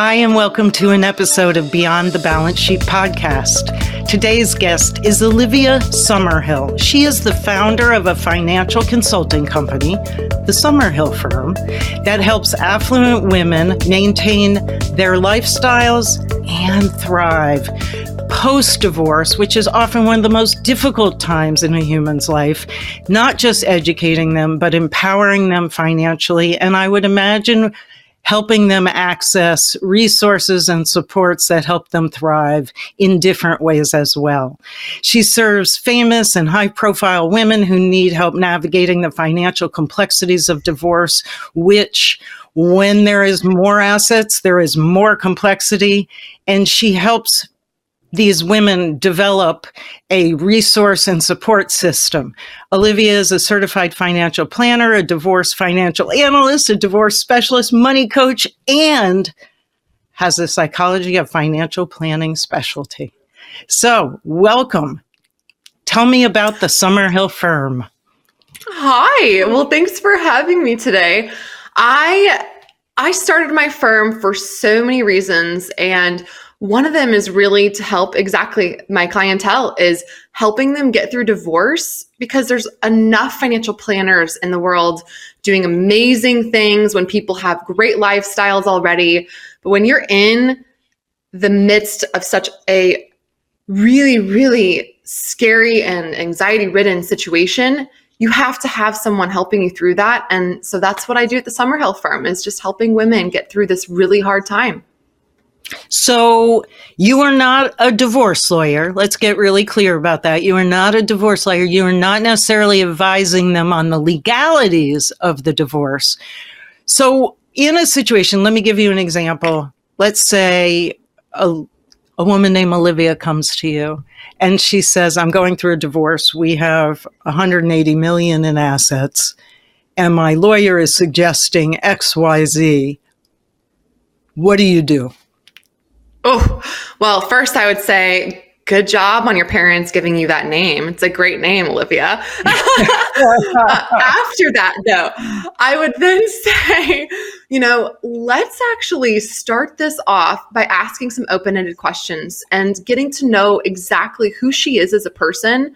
Hi, and welcome to an episode of Beyond the Balance Sheet podcast. Today's guest is Olivia Summerhill. She is the founder of a financial consulting company, the Summerhill Firm, that helps affluent women maintain their lifestyles and thrive. Post divorce, which is often one of the most difficult times in a human's life, not just educating them, but empowering them financially. And I would imagine helping them access resources and supports that help them thrive in different ways as well. She serves famous and high profile women who need help navigating the financial complexities of divorce, which when there is more assets, there is more complexity, and she helps these women develop a resource and support system. Olivia is a certified financial planner, a divorce financial analyst, a divorce specialist, money coach, and has a psychology of financial planning specialty. So, welcome. Tell me about the Summerhill firm. Hi. Well, thanks for having me today. I I started my firm for so many reasons and one of them is really to help exactly my clientele is helping them get through divorce because there's enough financial planners in the world doing amazing things when people have great lifestyles already. But when you're in the midst of such a really, really scary and anxiety ridden situation, you have to have someone helping you through that. And so that's what I do at the Summerhill firm is just helping women get through this really hard time. So you are not a divorce lawyer. Let's get really clear about that. You are not a divorce lawyer. You are not necessarily advising them on the legalities of the divorce. So in a situation, let me give you an example. Let's say a, a woman named Olivia comes to you and she says, I'm going through a divorce. We have 180 million in assets and my lawyer is suggesting XYZ. What do you do? Oh, well, first I would say good job on your parents giving you that name. It's a great name, Olivia. uh, after that, though, I would then say, you know, let's actually start this off by asking some open ended questions and getting to know exactly who she is as a person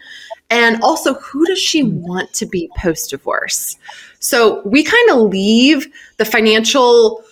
and also who does she want to be post divorce. So we kind of leave the financial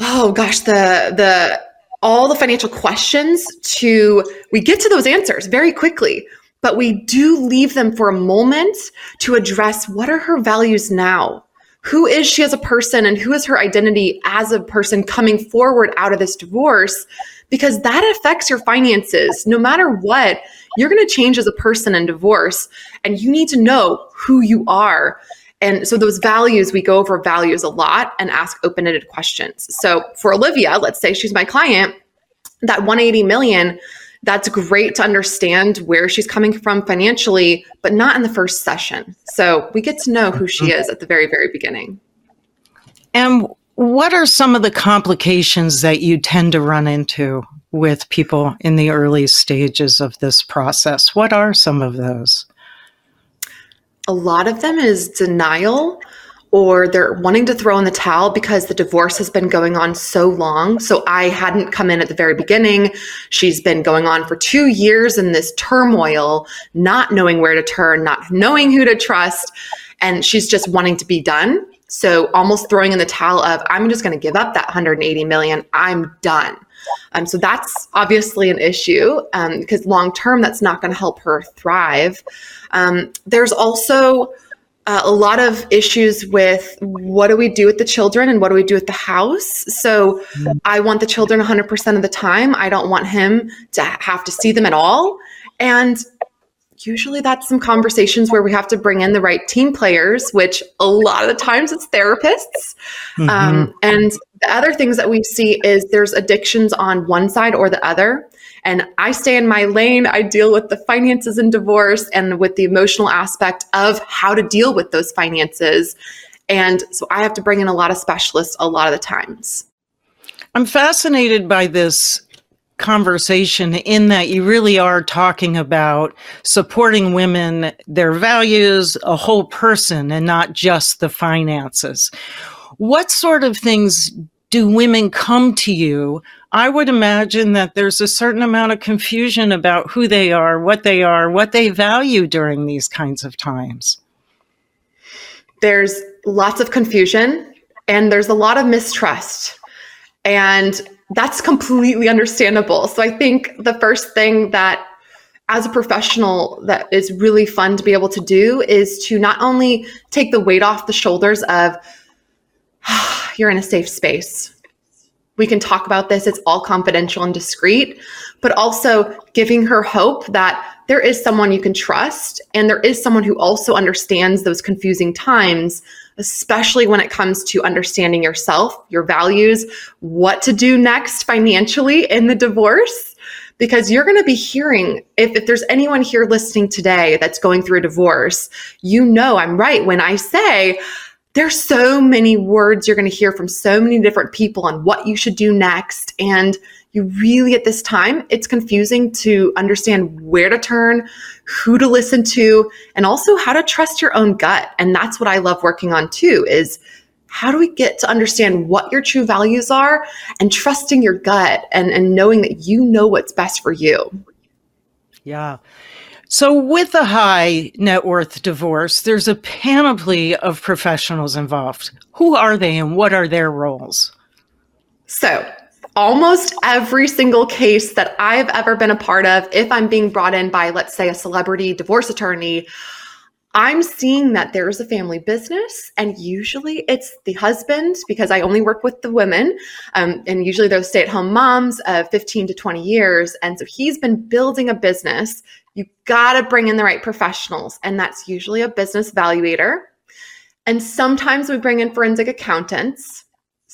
oh gosh the the all the financial questions to we get to those answers very quickly but we do leave them for a moment to address what are her values now? Who is she as a person and who is her identity as a person coming forward out of this divorce? Because that affects your finances. No matter what you're going to change as a person in divorce and you need to know who you are and so those values, we go over values a lot and ask open-ended questions. So for Olivia, let's say she's my client, that 180 million, that's great to understand where she's coming from financially, but not in the first session. So we get to know who she mm-hmm. is at the very, very beginning. And what are some of the complications that you tend to run into with people in the early stages of this process? What are some of those? A lot of them is denial or they're wanting to throw in the towel because the divorce has been going on so long. So I hadn't come in at the very beginning. She's been going on for two years in this turmoil, not knowing where to turn, not knowing who to trust. And she's just wanting to be done. So almost throwing in the towel of, I'm just going to give up that 180 million. I'm done. Um, so that's obviously an issue um, because long term, that's not going to help her thrive. Um, there's also uh, a lot of issues with what do we do with the children and what do we do with the house. So I want the children 100% of the time. I don't want him to have to see them at all. And usually that's some conversations where we have to bring in the right team players, which a lot of the times it's therapists. Mm-hmm. Um, and the other things that we see is there's addictions on one side or the other. And I stay in my lane. I deal with the finances and divorce and with the emotional aspect of how to deal with those finances. And so I have to bring in a lot of specialists a lot of the times. I'm fascinated by this conversation in that you really are talking about supporting women, their values, a whole person, and not just the finances. What sort of things do women come to you? I would imagine that there's a certain amount of confusion about who they are, what they are, what they value during these kinds of times. There's lots of confusion and there's a lot of mistrust. And that's completely understandable. So I think the first thing that as a professional that is really fun to be able to do is to not only take the weight off the shoulders of you're in a safe space. We can talk about this. It's all confidential and discreet, but also giving her hope that there is someone you can trust and there is someone who also understands those confusing times especially when it comes to understanding yourself, your values, what to do next financially in the divorce. Because you're going to be hearing, if, if there's anyone here listening today that's going through a divorce, you know I'm right when I say, there's so many words you're going to hear from so many different people on what you should do next. And you really, at this time, it's confusing to understand where to turn, who to listen to, and also how to trust your own gut. And that's what I love working on too is how do we get to understand what your true values are and trusting your gut and, and knowing that you know what's best for you. Yeah. So, with a high net worth divorce, there's a panoply of professionals involved. Who are they and what are their roles? So, almost every single case that I've ever been a part of, if I'm being brought in by, let's say, a celebrity divorce attorney, I'm seeing that there's a family business, and usually it's the husband because I only work with the women, um, and usually those stay at home moms of 15 to 20 years. And so he's been building a business. You got to bring in the right professionals, and that's usually a business valuator. And sometimes we bring in forensic accountants.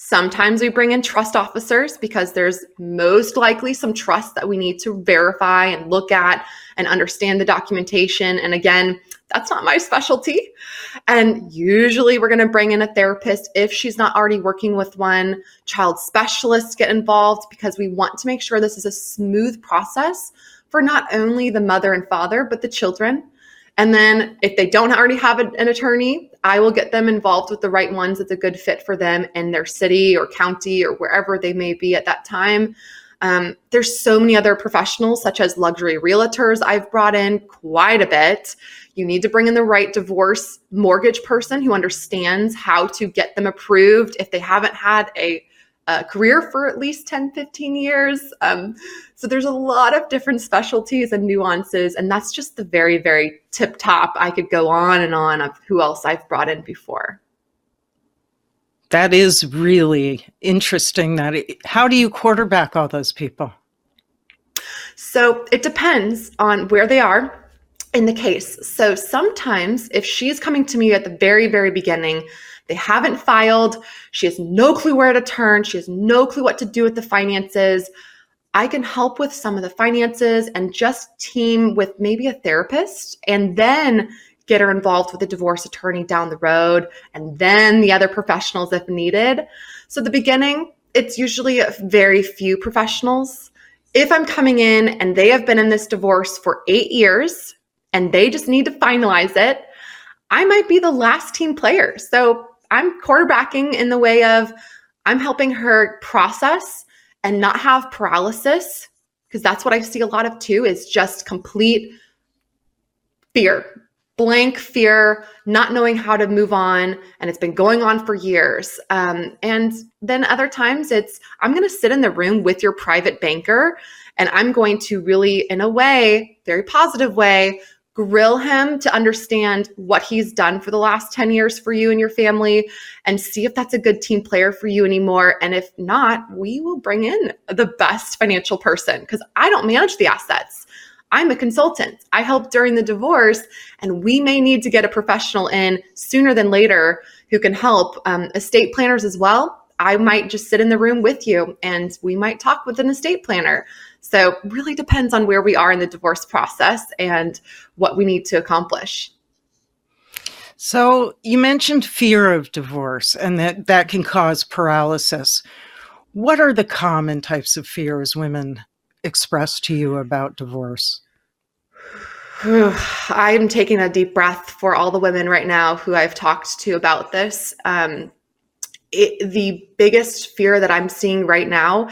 Sometimes we bring in trust officers because there's most likely some trust that we need to verify and look at and understand the documentation. And again, that's not my specialty. And usually we're going to bring in a therapist if she's not already working with one. Child specialists get involved because we want to make sure this is a smooth process for not only the mother and father, but the children. And then if they don't already have an attorney, I will get them involved with the right ones that's a good fit for them in their city or county or wherever they may be at that time. Um, there's so many other professionals, such as luxury realtors, I've brought in quite a bit. You need to bring in the right divorce mortgage person who understands how to get them approved if they haven't had a a career for at least 10, 15 years. Um, so there's a lot of different specialties and nuances. And that's just the very, very tip top. I could go on and on of who else I've brought in before. That is really interesting. That it, how do you quarterback all those people? So it depends on where they are in the case. So sometimes if she's coming to me at the very, very beginning, they haven't filed. She has no clue where to turn. She has no clue what to do with the finances. I can help with some of the finances and just team with maybe a therapist and then get her involved with a divorce attorney down the road and then the other professionals if needed. So, the beginning, it's usually very few professionals. If I'm coming in and they have been in this divorce for eight years and they just need to finalize it, I might be the last team player. So I'm quarterbacking in the way of I'm helping her process and not have paralysis because that's what I see a lot of too is just complete fear, blank fear, not knowing how to move on. And it's been going on for years. Um, and then other times it's, I'm going to sit in the room with your private banker and I'm going to really, in a way, very positive way, grill him to understand what he's done for the last 10 years for you and your family and see if that's a good team player for you anymore. And if not, we will bring in the best financial person because I don't manage the assets. I'm a consultant. I help during the divorce, and we may need to get a professional in sooner than later who can help. Um, estate planners as well. I might just sit in the room with you and we might talk with an estate planner. So, really depends on where we are in the divorce process and what we need to accomplish. So, you mentioned fear of divorce and that that can cause paralysis. What are the common types of fears women express to you about divorce? I'm taking a deep breath for all the women right now who I've talked to about this. Um, it, the biggest fear that I'm seeing right now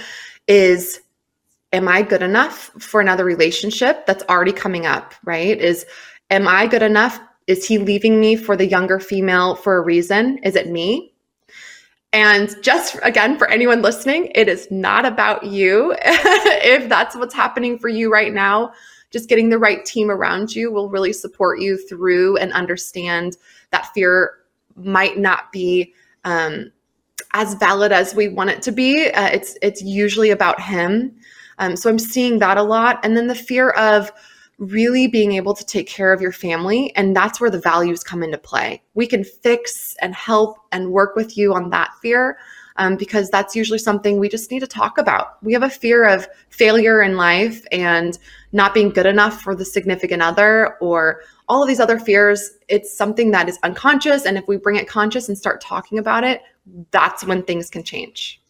is am I good enough for another relationship that's already coming up, right? Is am I good enough? Is he leaving me for the younger female for a reason? Is it me? And just again, for anyone listening, it is not about you. if that's what's happening for you right now, just getting the right team around you will really support you through and understand that fear might not be um, as valid as we want it to be. Uh, it's it's usually about him. Um, so I'm seeing that a lot, and then the fear of really being able to take care of your family, and that's where the values come into play. We can fix and help and work with you on that fear um, because that's usually something we just need to talk about. We have a fear of failure in life and not being good enough for the significant other or all of these other fears. It's something that is unconscious. And if we bring it conscious and start talking about it, that's when things can change.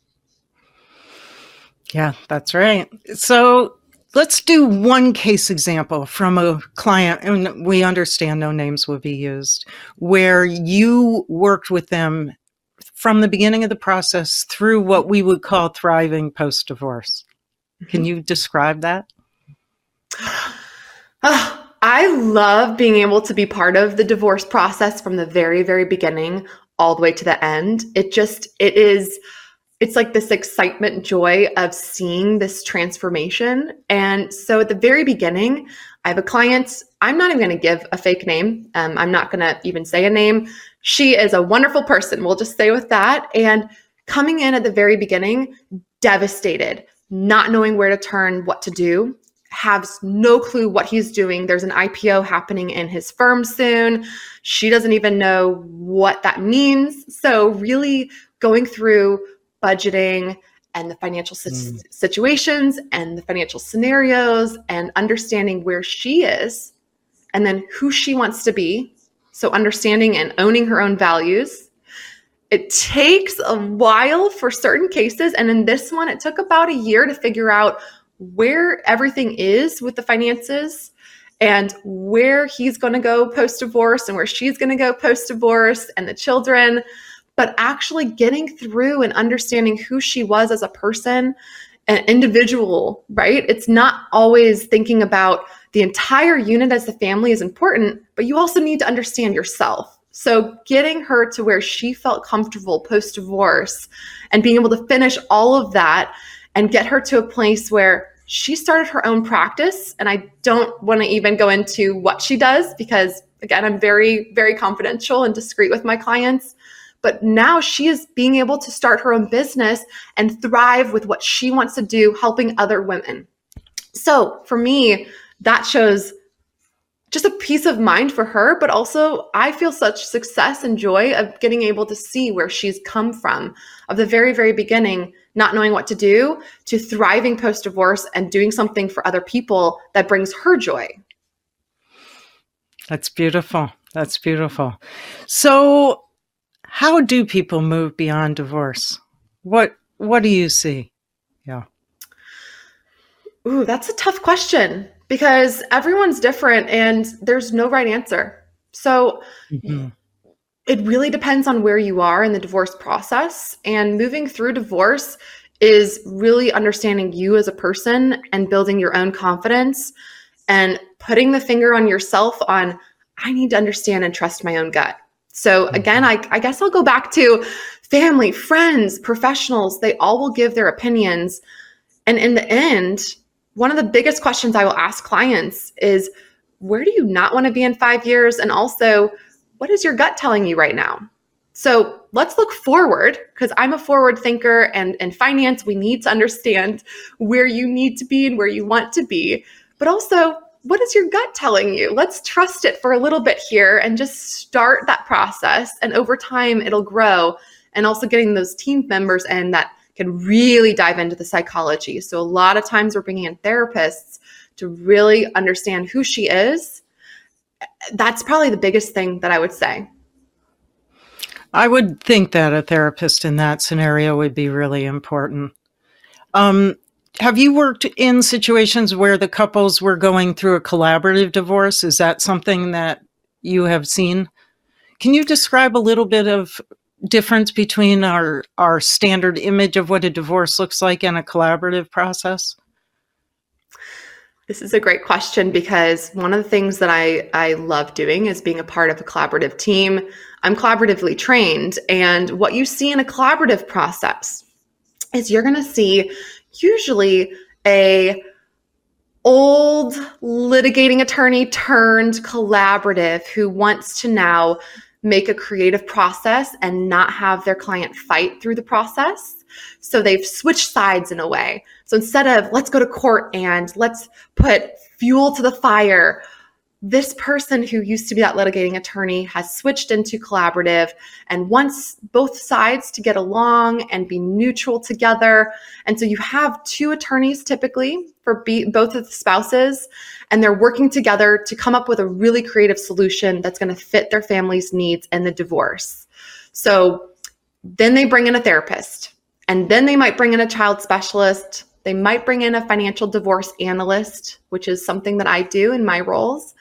Yeah, that's right. So let's do one case example from a client, and we understand no names will be used, where you worked with them from the beginning of the process through what we would call thriving post divorce. Mm-hmm. Can you describe that? Oh, I love being able to be part of the divorce process from the very, very beginning all the way to the end. It just, it is, it's like this excitement, joy of seeing this transformation. And so at the very beginning, I have a client. I'm not even going to give a fake name. Um, I'm not going to even say a name. She is a wonderful person. We'll just say with that. And coming in at the very beginning, devastated, not knowing where to turn, what to do, has no clue what he's doing. There's an IPO happening in his firm soon. She doesn't even know what that means. So, really going through budgeting and the financial mm. situations and the financial scenarios and understanding where she is and then who she wants to be so, understanding and owning her own values. It takes a while for certain cases. And in this one, it took about a year to figure out where everything is with the finances and where he's going to go post divorce and where she's going to go post divorce and the children. But actually getting through and understanding who she was as a person, an individual, right? It's not always thinking about the entire unit as the family is important, but you also need to understand yourself. So, getting her to where she felt comfortable post divorce and being able to finish all of that and get her to a place where she started her own practice. And I don't want to even go into what she does because, again, I'm very, very confidential and discreet with my clients. But now she is being able to start her own business and thrive with what she wants to do, helping other women. So, for me, that shows just a peace of mind for her, but also I feel such success and joy of getting able to see where she's come from, of the very, very beginning, not knowing what to do, to thriving post divorce and doing something for other people that brings her joy. That's beautiful. That's beautiful. So, how do people move beyond divorce? What What do you see? Yeah. Ooh, that's a tough question because everyone's different and there's no right answer. So mm-hmm. it really depends on where you are in the divorce process. And moving through divorce is really understanding you as a person and building your own confidence and putting the finger on yourself on, I need to understand and trust my own gut. So mm-hmm. again, I, I guess I'll go back to family, friends, professionals. They all will give their opinions. And in the end, one of the biggest questions I will ask clients is where do you not want to be in five years? And also, what is your gut telling you right now? So let's look forward because I'm a forward thinker and in finance, we need to understand where you need to be and where you want to be. But also, what is your gut telling you? Let's trust it for a little bit here and just start that process. And over time, it'll grow. And also getting those team members in that can really dive into the psychology. So, a lot of times we're bringing in therapists to really understand who she is. That's probably the biggest thing that I would say. I would think that a therapist in that scenario would be really important. Um, have you worked in situations where the couples were going through a collaborative divorce? Is that something that you have seen? Can you describe a little bit of difference between our our standard image of what a divorce looks like and a collaborative process? This is a great question because one of the things that I, I love doing is being a part of a collaborative team. I'm collaboratively trained, and what you see in a collaborative process is you're going to see usually a old litigating attorney turned collaborative who wants to now make a creative process and not have their client fight through the process. So they've switched sides in a way. So instead of let's go to court and let's put fuel to the fire, this person who used to be that litigating attorney has switched into collaborative and wants both sides to get along and be neutral together. And so you have two attorneys typically for be- both of the spouses, and they're working together to come up with a really creative solution that's going to fit their family's needs in the divorce. So then they bring in a therapist, and then they might bring in a child specialist. They might bring in a financial divorce analyst, which is something that I do in my roles.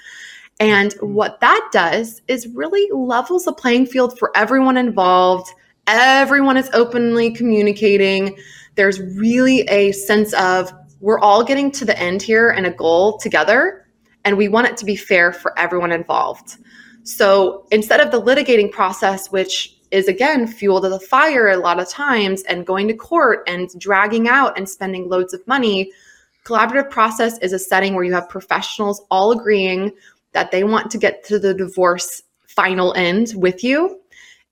And mm-hmm. what that does is really levels the playing field for everyone involved. Everyone is openly communicating. There's really a sense of we're all getting to the end here and a goal together, and we want it to be fair for everyone involved. So instead of the litigating process, which is again fuel to the fire a lot of times and going to court and dragging out and spending loads of money, collaborative process is a setting where you have professionals all agreeing that they want to get to the divorce final end with you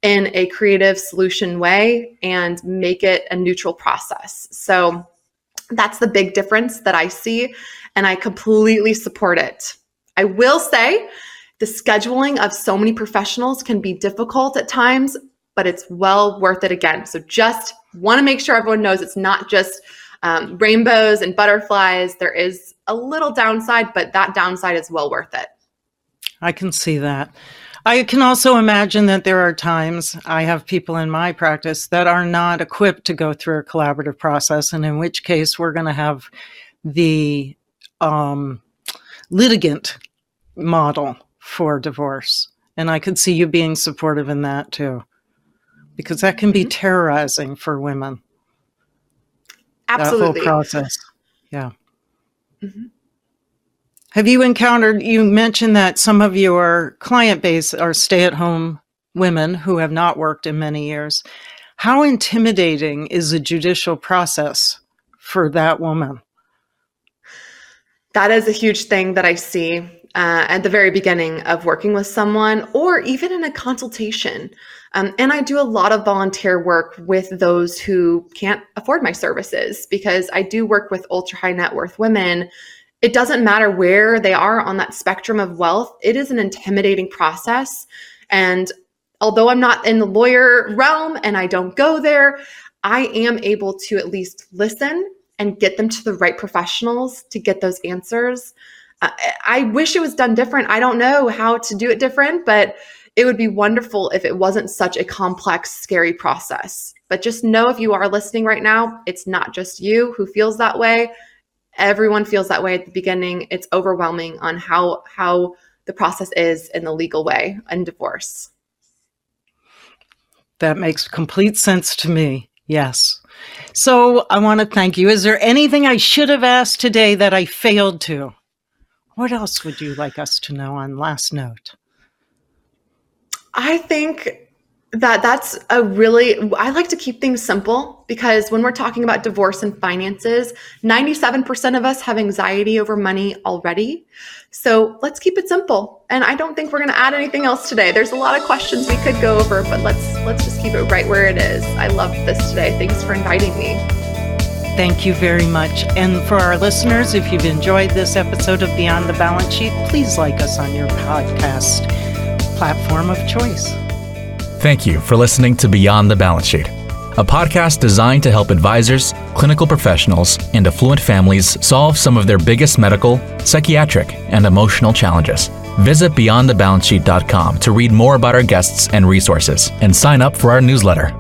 in a creative solution way and make it a neutral process. So that's the big difference that I see, and I completely support it. I will say the scheduling of so many professionals can be difficult at times, but it's well worth it again. So just want to make sure everyone knows it's not just um, rainbows and butterflies. There is a little downside, but that downside is well worth it. I can see that. I can also imagine that there are times I have people in my practice that are not equipped to go through a collaborative process, and in which case we're going to have the um, litigant model for divorce. And I could see you being supportive in that too, because that can be mm-hmm. terrorizing for women. Absolutely. That whole process. Yeah. Mm-hmm. Have you encountered, you mentioned that some of your client base are stay at home women who have not worked in many years. How intimidating is the judicial process for that woman? That is a huge thing that I see uh, at the very beginning of working with someone or even in a consultation. Um, and I do a lot of volunteer work with those who can't afford my services because I do work with ultra high net worth women it doesn't matter where they are on that spectrum of wealth, it is an intimidating process. And although I'm not in the lawyer realm and I don't go there, I am able to at least listen and get them to the right professionals to get those answers. I, I wish it was done different. I don't know how to do it different, but it would be wonderful if it wasn't such a complex, scary process. But just know if you are listening right now, it's not just you who feels that way. Everyone feels that way at the beginning. It's overwhelming on how how the process is in the legal way in divorce. That makes complete sense to me. Yes. So i want to thank you. Is there anything i should have asked today that i failed to what else would you like us to know on last note? I think that that's a really i like to keep things simple because when we're talking about divorce and finances 97% of us have anxiety over money already. So let's keep it simple. And i don't think we're going to add anything else today. There's a lot of questions we could go over but let's let's just keep it right where it is. I love this today. Thanks for inviting me Thank you very much. And for our listeners, if you've enjoyed this episode of Beyond the Balance Sheet, please like us on your podcast platform of choice. Thank you for listening to Beyond the Balance Sheet, a podcast designed to help advisors, clinical professionals, and affluent families solve some of their biggest medical, psychiatric, and emotional challenges. Visit beyondthebalancesheet.com to read more about our guests and resources and sign up for our newsletter.